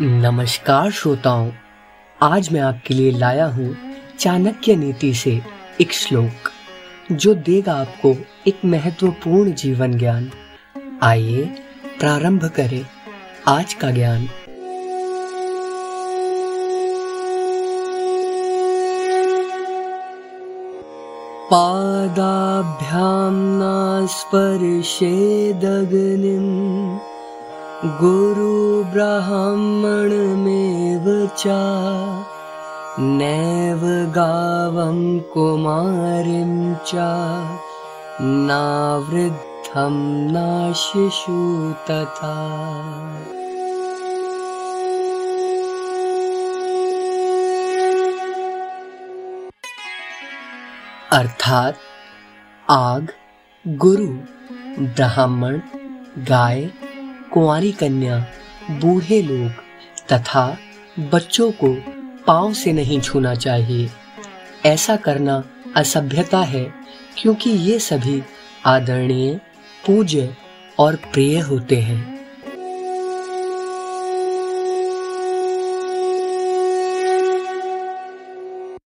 नमस्कार श्रोताओं, आज मैं आपके लिए लाया हूँ चाणक्य नीति से एक श्लोक, जो देगा आपको एक महत्वपूर्ण जीवन ज्ञान। आइए प्रारंभ करें आज का ज्ञान। पादाभ्यां नास्पर्शेदग्निम् गुरुब्राह्मणमेव च। नैव गावं कुमारीं च। नावृद्धं न शिशु तथा। अर्थात आग गुरु ब्राह्मण गाय कुंवारी कन्या, बूढ़े लोग तथा बच्चों को पाँव से नहीं छूना चाहिए। ऐसा करना असभ्यता है, क्योंकि ये सभी आदरणीय, पूज्य और प्रिय होते हैं।